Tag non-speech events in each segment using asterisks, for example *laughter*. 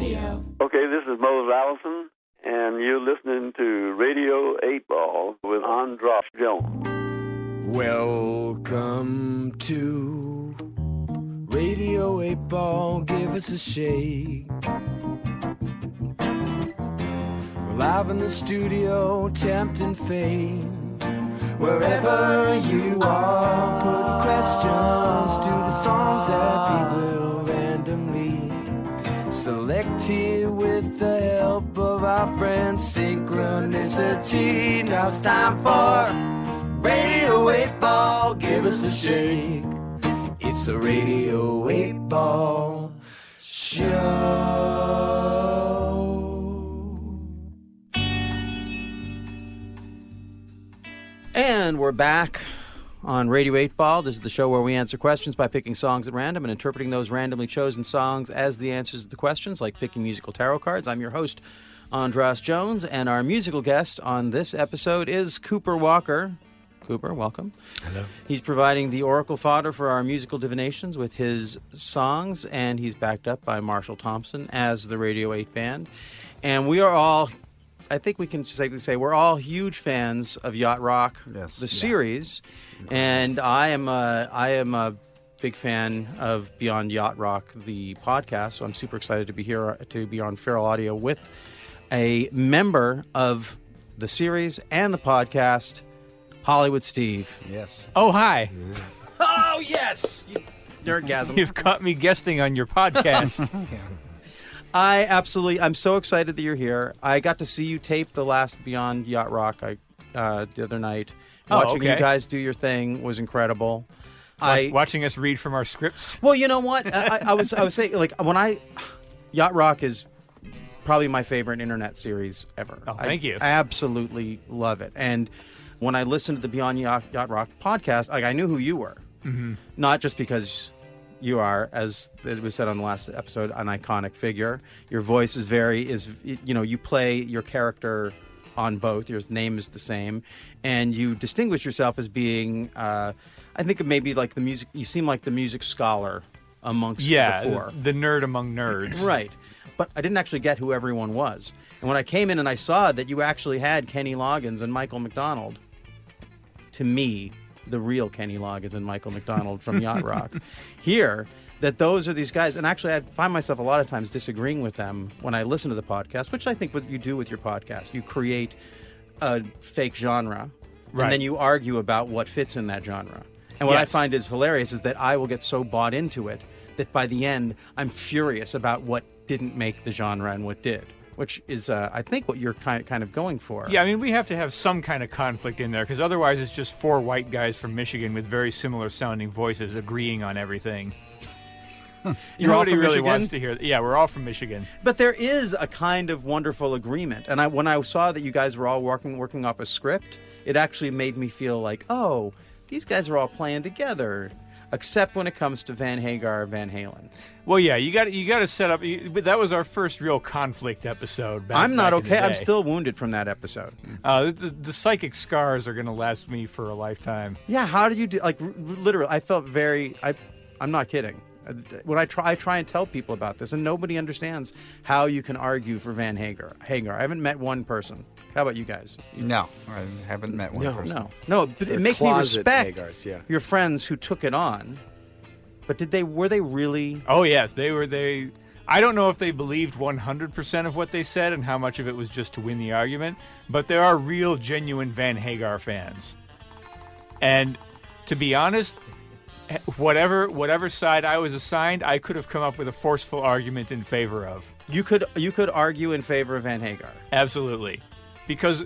audio. Okay, this is Mose Allison, and you're listening to Radio 8 Ball with Andras Jones. Welcome to Radio 8 Ball. Give us a shake. We're live in the studio, tempting fame. Wherever you are, putting questions to the songs that we will randomly select here with the help of our friends Synchronicity. Now it's time for Radio 8 Ball. Give us a shake. It's the Radio 8 Ball Show. And we're back on Radio 8 Ball. This is the show where we answer questions by picking songs at random and interpreting those randomly chosen songs as the answers to the questions, like picking musical tarot cards. I'm your host, Andras Jones, and our musical guest on this episode is Cooper Walker. Cooper, welcome. Hello. He's providing the oracle fodder for our musical divinations with his songs, and he's backed up by Marshall Thompson as the Radio 8 band. And we are all, I think we can safely say, we're all huge fans of Yacht Rock, Yes. the Yeah. series. And I am a, I am a big fan of Beyond Yacht Rock, the podcast. So I'm super excited to be here to be on Feral Audio with a member of the series and the podcast, Hollywood Steve. Yes. Oh, hi. *laughs* Oh yes, nerdgasm. You've caught me guesting on your podcast. *laughs* I absolutely. I'm so excited that you're here. I got to see you tape the last Beyond Yacht Rock I, uh, the other night. Oh, Watching you guys do your thing was incredible. I Watching us read from our scripts. *laughs* well, you know what? I, I, I was I was saying like when I Yacht Rock is probably my favorite internet series ever. Oh, thank I, you. I absolutely love it. And when I listened to the Beyond Yacht, Yacht Rock podcast, like I knew who you were, mm-hmm. not just because you are, as it was said on the last episode, an iconic figure. Your voice is very is you know you play your character on both. Your name is the same, and you distinguish yourself as being. Uh, I think maybe like the music. You seem like the music scholar amongst Yeah, the four. the nerd among nerds. Right. But I didn't actually get who everyone was. And when I came in and I saw that you actually had Kenny Loggins and Michael McDonald, to me, the real Kenny Loggins and Michael McDonald from Yacht Rock, *laughs* here, that those are these guys. And actually, I find myself a lot of times disagreeing with them when I listen to the podcast, which I think what you do with your podcast. You create a fake genre, Right. and then you argue about what fits in that genre. And what I find is hilarious is that I will get so bought into it that by the end I'm furious about what didn't make the genre and what did, which is uh, I think what you're kind kind of going for. Yeah, I mean, we have to have some kind of conflict in there because otherwise it's just four white guys from Michigan with very similar sounding voices agreeing on everything. *laughs* You're Nobody really Michigan? wants to hear. Yeah, we're all from Michigan. But there is a kind of wonderful agreement, and I when I saw that you guys were all working working off a script, it actually made me feel like, oh, these guys are all playing together. Except when it comes to Van Hagar, or Van Halen. Well, yeah, you got you got to set up. you- But that was our first real conflict episode. Back, I'm not back in the okay. I'm still wounded from that episode. Uh, the, the, the psychic scars are going to last me for a lifetime. Yeah, how do you do? Like, r- r- literally, I felt very. I, I'm not kidding. Uh, When I try, I try and tell people about this, and nobody understands how you can argue for Van Hagar. Hagar. I haven't met one person. How about you guys? No, I haven't met one No, person. No, no. But They're it makes me respect Hagars, yeah. your friends who took it on. But did they? Were they really? Oh yes, they were. They. I don't know if they believed 100% of what they said and how much of it was just to win the argument, but there are real, genuine Van Hagar fans. And to be honest, eh, whatever whatever side I was assigned, I could have come up with a forceful argument in favor of. You could you could argue in favor of Van Hagar. Absolutely, because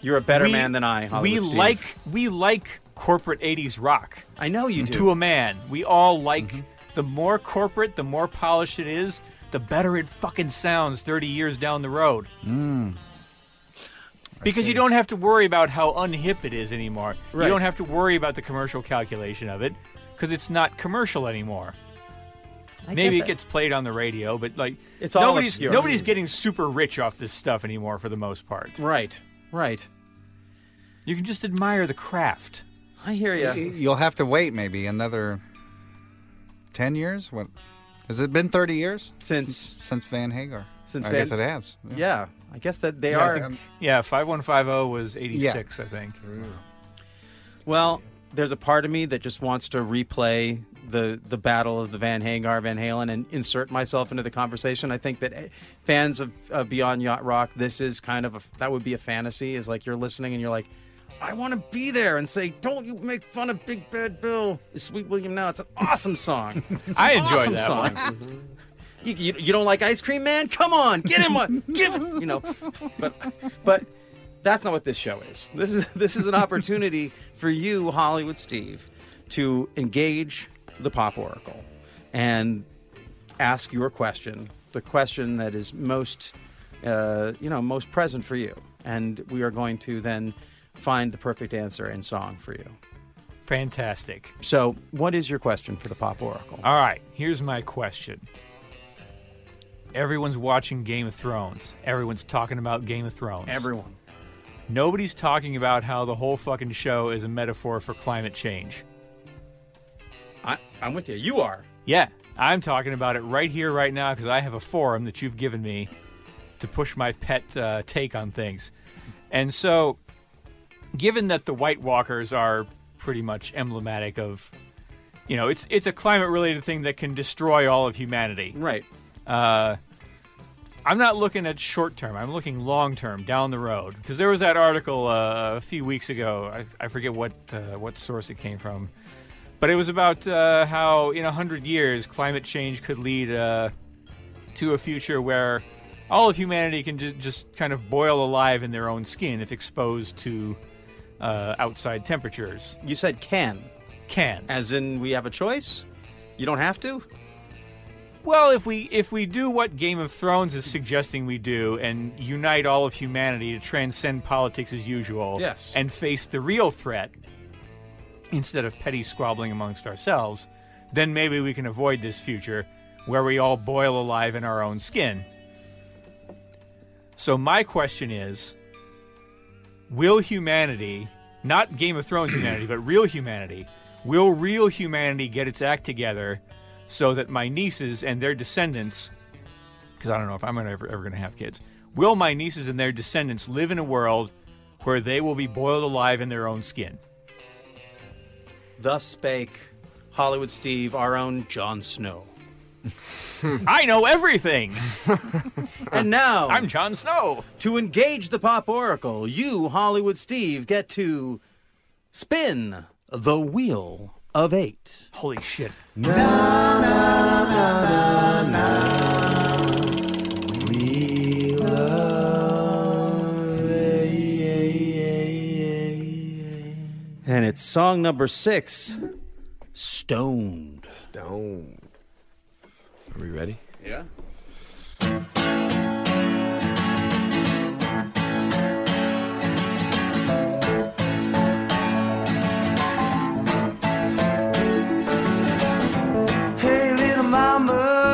You're a better we- man than I. Hollywood we Steve. like we like corporate 80s rock. I know you do. to a man. We all like Mm-hmm. the more corporate, the more polished it is, the better it fucking sounds 30 years down the road. Mm. Because you don't have to worry about how unhip it is anymore. Right. You don't have to worry about the commercial calculation of it because it's not commercial anymore. I Maybe get it gets played on the radio, but like It's all nobody's obscure. nobody's getting super rich off this stuff anymore for the most part. right, right. You can just admire the craft. I hear you. You'll have to wait maybe another ten years. What? Has it been 30 years Since- since Van Hagar? since I Van- guess it has. Yeah, I guess that they Yeah, are. think- yeah, 5150 was 86, I think. Well, there's a part of me that just wants to replay the the battle of the Van Hagar Van Halen and insert myself into the conversation. I think that eh, fans of, of Beyond Yacht Rock, this is kind of a that would be a fantasy. Is like you're listening and you're like, I want to be there and say, "Don't you make fun of Big Bad Bill, Sweet William." Now it's an awesome song. *laughs* An I enjoyed awesome that song. one. *laughs* You, you, you don't like ice cream, man? Come on, get him one. Give it. You know, but but that's not what this show is. This is this is an opportunity for you, Hollywood Steve, to engage the pop oracle and ask your question, the question that is most uh, you know most present for you, and we are going to then find the perfect answer in song for you. Fantastic. So, what is your question for the pop oracle? All right, here's my question. Everyone's watching Game of Thrones. Everyone's talking about Game of Thrones. Everyone. Nobody's talking about how the whole fucking show is a metaphor for climate change. I, I'm with you. You are. Yeah, I'm talking about it right here, right now, because I have a forum that you've given me to push my pet uh, take on things. And so, given that the White Walkers are pretty much emblematic of, you know, it's it's a climate related thing that can destroy all of humanity. Right. Uh, I'm not looking at short term. I'm looking long term, down the road. Because there was that article uh, a few weeks ago. I, I forget what uh, what source it came from, but it was about uh, how in a hundred years climate change could lead uh, to a future where all of humanity can ju- just kind of boil alive in their own skin if exposed to uh, outside temperatures. You said can, Can. as in we have a choice. You don't have to. Well, if we if we do what Game of Thrones is suggesting we do and unite all of humanity to transcend politics as usual Yes. and face the real threat instead of petty squabbling amongst ourselves, then maybe we can avoid this future where we all boil alive in our own skin. So my question is will humanity, not Game of Thrones humanity, but real humanity, will real humanity get its act together so that my nieces and their descendants, because I don't know if I'm ever, ever going to have kids, will my nieces and their descendants live in a world where they will be boiled alive in their own skin? Thus spake Hollywood Steve, our own Jon Snow. *laughs* I know everything. *laughs* And now, I'm Jon Snow. to engage the pop oracle, you, Hollywood Steve, get to spin the wheel of eight. Holy shit. We it's song number six, Stoned. Stone. Are we ready? Yeah. Hey, little mama,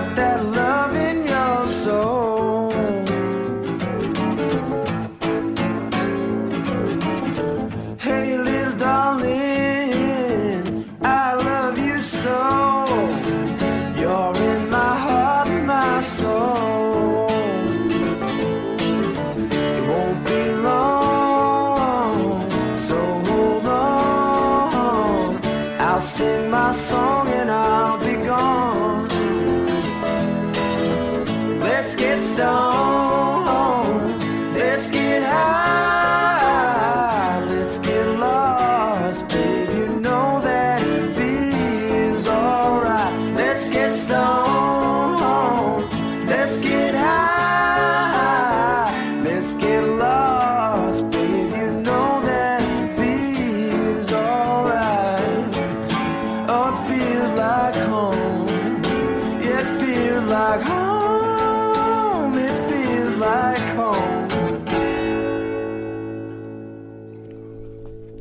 That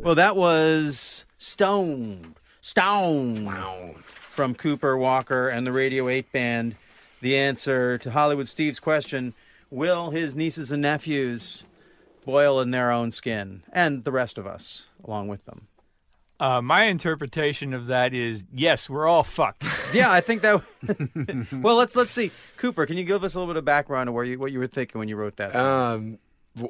Well, that was Stone. Stone. From Cooper Walker and the Radio 8 Band. The answer to Hollywood Steve's question Will his nieces and nephews boil in their own skin? And the rest of us along with them. Uh, my interpretation of that is yes, we're all fucked. *laughs* Yeah, I think that. *laughs* well, let's let's see. Cooper, can you give us a little bit of background of where you what you were thinking when you wrote that? Song? Um, w-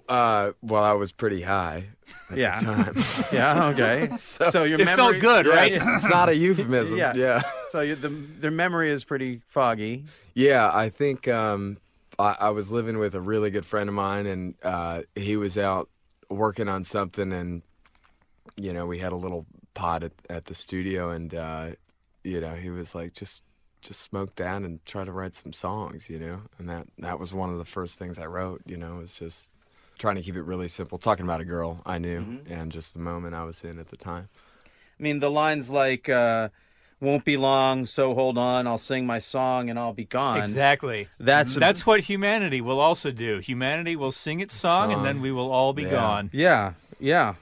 uh, well, I was pretty high at yeah. the time. *laughs* yeah. Okay. *laughs* So, your it memory felt good, Yeah, right? it's, it's not a euphemism. *laughs* Yeah. yeah. So you, the their memory is pretty foggy. Yeah, I think um, I, I was living with a really good friend of mine, and uh, he was out working on something, and you know, we had a little pod at, at the studio, and uh, you know, he was like, just just smoke that and try to write some songs, you know, and that that was one of the first things I wrote. You know, was just trying to keep it really simple, talking about a girl I knew, and just the moment I was in at the time. I mean, the lines like uh, "Won't be long, so hold on. I'll sing my song and I'll be gone." Exactly. That's a- That's what humanity will also do. Humanity will sing its song, Song. and then we will all be Yeah. gone. Yeah, yeah.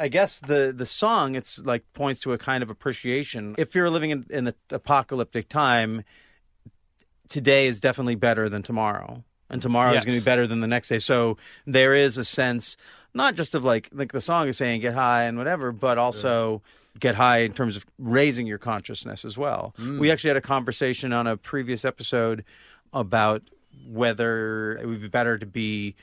I guess the the song it's like points to a kind of appreciation. If you're living in, in an apocalyptic time, today is definitely better than tomorrow, and tomorrow is going to be better than the next day. So there is a sense, not just of like like the song is saying get high and whatever, but also get high in terms of raising your consciousness as well. Mm. We actually had a conversation on a previous episode about whether it would be better to be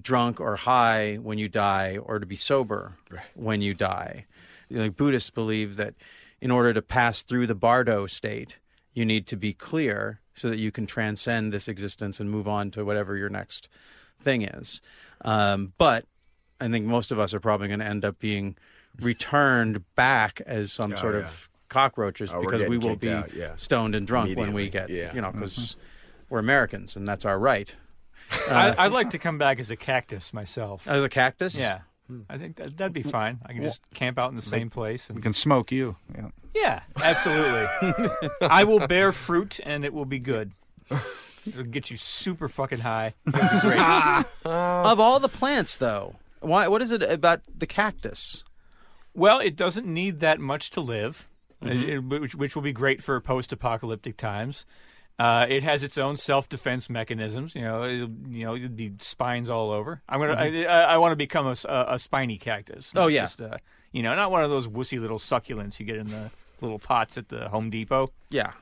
drunk or high when you die or to be sober when you die. You know, Buddhists believe that in order to pass through the bardo state, you need to be clear so that you can transcend this existence and move on to whatever your next thing is. Um, but I think most of us are probably going to end up being returned back as some Oh, sort yeah. of cockroaches Oh, because we will be out, yeah. stoned and drunk when we get, yeah. Mm-hmm. you know, because we're Americans and that's our right. I, I'd like to come back as a cactus myself. As a cactus? yeah. Hmm. I think that, that'd be fine. I can just camp out in the same place. And, We can smoke you. Yeah. yeah, absolutely. *laughs* I will bear fruit, and it will be good. It'll get you super fucking high. It'll be great. *laughs* Of all the plants, though, why? What is it about the cactus? Well, it doesn't need that much to live, mm-hmm. it- which, which will be great for post-apocalyptic times. Uh, it has its own self-defense mechanisms. You know, it'll, you know, it'd be spines all over. I'm gonna, I, I, I want to become a, a, spiny cactus. Oh, yeah. just, uh, you know, not one of those wussy little succulents you get in the little pots at the Home Depot. Yeah.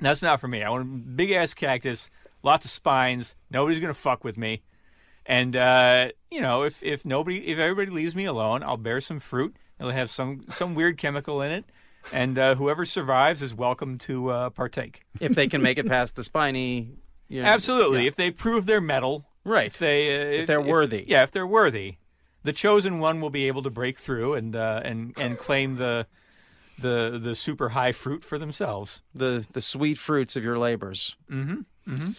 That's not for me. I want a big ass cactus, lots of spines. Nobody's gonna fuck with me. And uh, you know, if if nobody, if everybody leaves me alone, I'll bear some fruit. It'll have some some weird chemical in it, and uh, whoever survives is welcome to uh, partake. If they can make it past the spiny. You know, Absolutely, yeah. if they prove their mettle, Right. If they uh, if, they're worthy. yeah, if they're worthy, the chosen one will be able to break through and uh, and and claim the the the super high fruit for themselves. the the sweet fruits of your labors. Mm-hmm. Mm-hmm.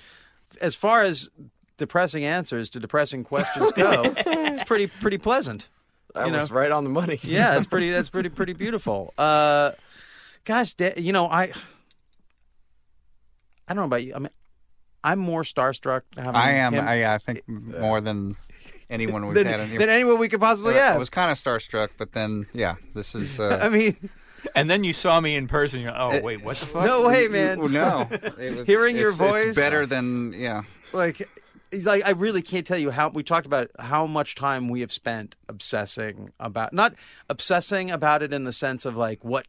As far as depressing answers to depressing questions go, *laughs* it's pretty pretty pleasant. That You was know? right on the money. *laughs* Yeah, that's pretty. That's pretty *laughs* pretty beautiful. Uh, gosh, da- you know, I I don't know about you. I mean, I'm more starstruck. Having I am. him I, I think more than anyone we've than, had. In than anyone we could possibly I have. was kind of starstruck, but then yeah, this is. Uh, *laughs* I mean, And then you saw me in person. You're, like, oh wait, what the fuck? no way, man. no, it was, Hearing your it's- it's voice- better than yeah. like like I really can't tell you how we talked about how much time we have spent obsessing about not obsessing about it in the sense of like what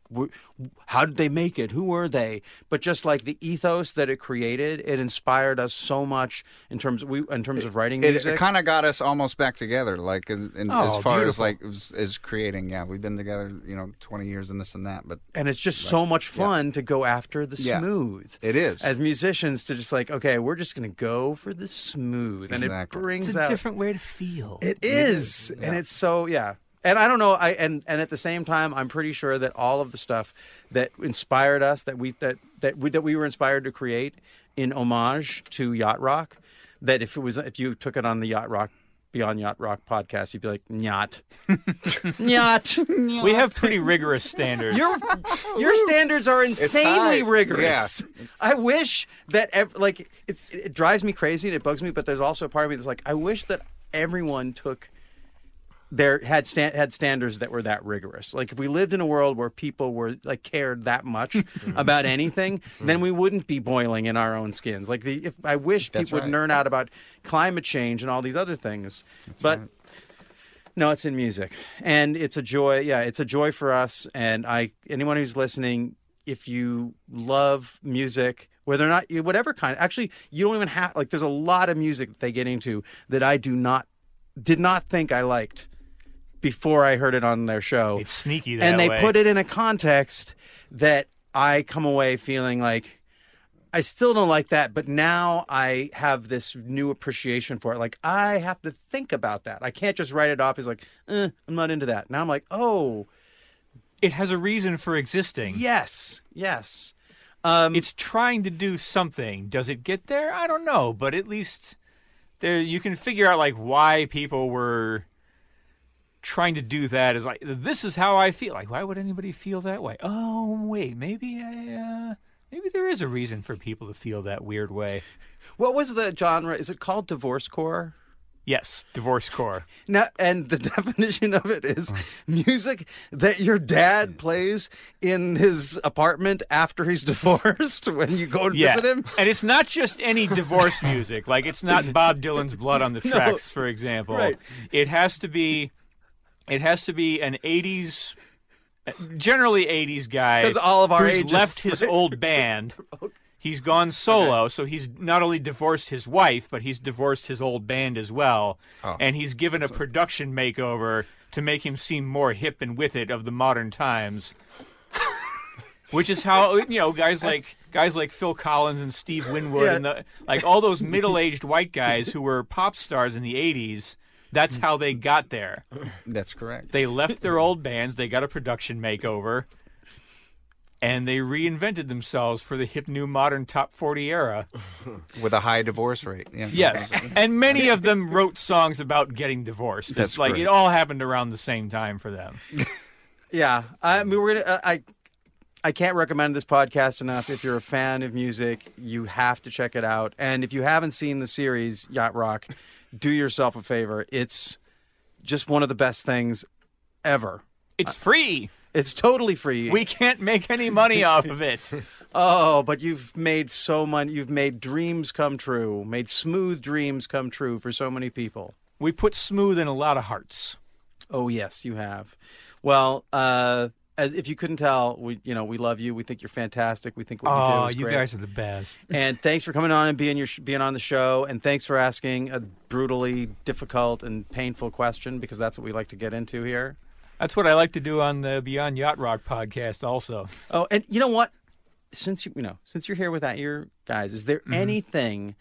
how did they make it who were they but just like the ethos that it created it inspired us so much in terms we in terms of writing It, music it kind of got us almost back together, like in, in, Oh, as far as like as, as creating. Yeah, we've been together, you know, twenty years and this and that. But and it's just so much fun to go after the Yeah. smooth it is as musicians to just like okay we're just gonna go for the smooth and it brings It's a out different way to feel. It is, and it's so yeah. And I don't know. I and and at the same time, I'm pretty sure that all of the stuff that inspired us, that we that that we, that we were inspired to create in homage to yacht rock, that if it was if you took it on the yacht rock Beyond Yacht Rock podcast, you'd be like yacht, *laughs* yacht. we have pretty rigorous standards. Your your standards are insanely high. rigorous. I wish that ev- like it's, it drives me crazy and it bugs me, but there's also a part of me that's like I wish that everyone took their had had standards that were that rigorous. Like if we lived in a world where people were like cared that much *laughs* *laughs* about anything, mm-hmm. then we wouldn't be boiling in our own skins. Like the if I wish That's people right. would learn out about climate change and all these other things. but right. no, it's in music, and it's a joy. Yeah, it's a joy for us. And I, anyone who's listening, if you love music, whether or not you, whatever kind, actually, you don't even have like. There's a lot of music that they get into that I do not, did not think I liked before I heard it on their show, it's sneaky that and they way. put it in a context that I come away feeling like. I still don't like that, but now I have this new appreciation for it. Like I have to think about that. I can't just write it off as like, eh, I'm not into that. Now I'm like, oh, It has a reason for existing. yes, yes. Um, It's trying to do something. Does it get there? I don't know, but at least there you can figure out like why people were trying to do that is like this is how I feel. Like why would anybody feel that way? Oh, wait, maybe I uh maybe there is a reason for people to feel that weird way. *laughs* what was the genre? Is it called divorce core? Yes, divorce core. Now, and the *laughs* definition of it is music that your dad plays in his apartment after he's *laughs* divorced when you go and Yeah. visit him. And it's not just any divorce music. Like it's not Bob Dylan's Blood on the Tracks, for example. Right. It has to be it has to be an 80s generally 80s guy 'Cause all of our who's ages, left his old band. *laughs* He's gone solo, so he's not only divorced his wife, but he's divorced his old band as well. Oh. And he's given a production makeover to make him seem more hip and with it of the modern times. *laughs* Which is how you know guys like guys like Phil Collins and Steve Winwood Yeah. and the like all those *laughs* middle-aged white guys who were pop stars in the 80s. That's how they got there. that's correct. They left their old bands, they got a production makeover, and they reinvented themselves for the hip new modern top 40 era. With a high divorce rate. Yeah. Yes. and many of them wrote songs about getting divorced. It's That's like correct. it all happened around the same time for them. *laughs* Yeah, I mean, we're gonna. Uh, I I can't recommend this podcast enough. If you're a fan of music, you have to check it out. And if you haven't seen the series Yacht Rock, do yourself a favor. It's just one of the best things ever. It's free. It's totally free. We can't make any money off of it. *laughs* oh, but you've made so much. You've made dreams come true. Made smooth dreams come true for so many people. We put smooth in a lot of hearts. Oh yes, you have. Well, uh, as if you couldn't tell, we you know we love you. We think you're fantastic. We think what you do Oh, is you great. guys are the best. *laughs* and thanks for coming on and being your being on the show. And thanks for asking a brutally difficult and painful question because that's what we like to get into here. That's what I like to do on the Beyond Yacht Rock podcast also. Oh, and you know what? Since you you know since you're here with that ear guys, is there Mm-hmm. anything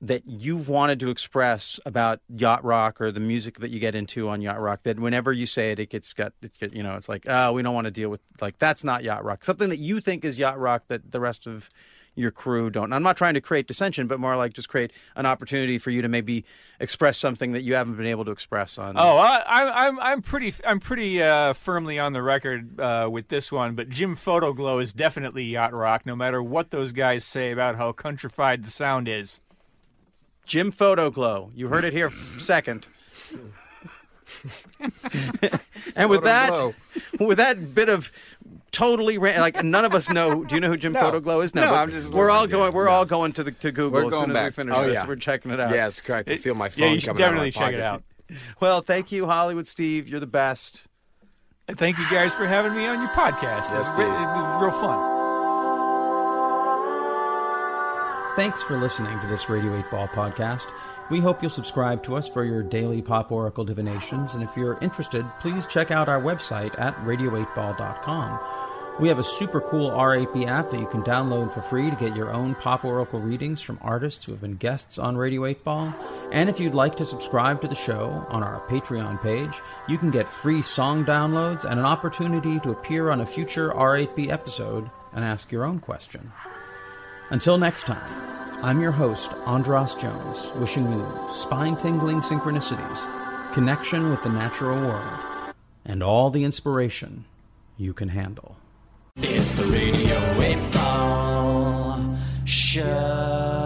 that you've wanted to express about yacht rock or the music that you get into on yacht rock that whenever you say it, it gets got it you know it's like oh we don't want to deal with like that's not yacht rock something that you think is yacht rock that the rest of your crew don't. I'm not trying to create dissension, but more like just create an opportunity for you to maybe express something that you haven't been able to express on. Oh, I, I, I'm I'm pretty I'm pretty uh, firmly on the record uh, with this one, but Jim Photoglo is definitely yacht rock, no matter what those guys say about how countrified the sound is. Jim Photoglo. You heard it here second. *laughs* and with that, Photoglo. *laughs* with that bit of totally ran, like none of us know. Do you know who Jim No. Photoglo is? No, but I'm just We're all looking, going. We're no. all going to the to Google We're as soon going as we back. finish Oh, this. yeah. We're checking it out. Yes, correct. I feel my phone *laughs* yeah, you should coming out of my definitely check it pocket. out. Well, thank you, Hollywood Steve. You're the best. And thank you guys for having me on your podcast. Yes, it was, re- Steve. it was real fun. Thanks for listening to this Radio 8 Ball podcast. We hope you'll subscribe to us for your daily Pop Oracle divinations, and if you're interested, please check out our website at radio8ball.com. We have a super cool R8B app that you can download for free to get your own Pop Oracle readings from artists who have been guests on Radio 8 Ball. And if you'd like to subscribe to the show on our Patreon page, you can get free song downloads and an opportunity to appear on a future R8B episode and ask your own question. Until next time, I'm your host, Andras Jones, wishing you spine tingling synchronicities, connection with the natural world, and all the inspiration you can handle. It's the Radio 8 Ball Show.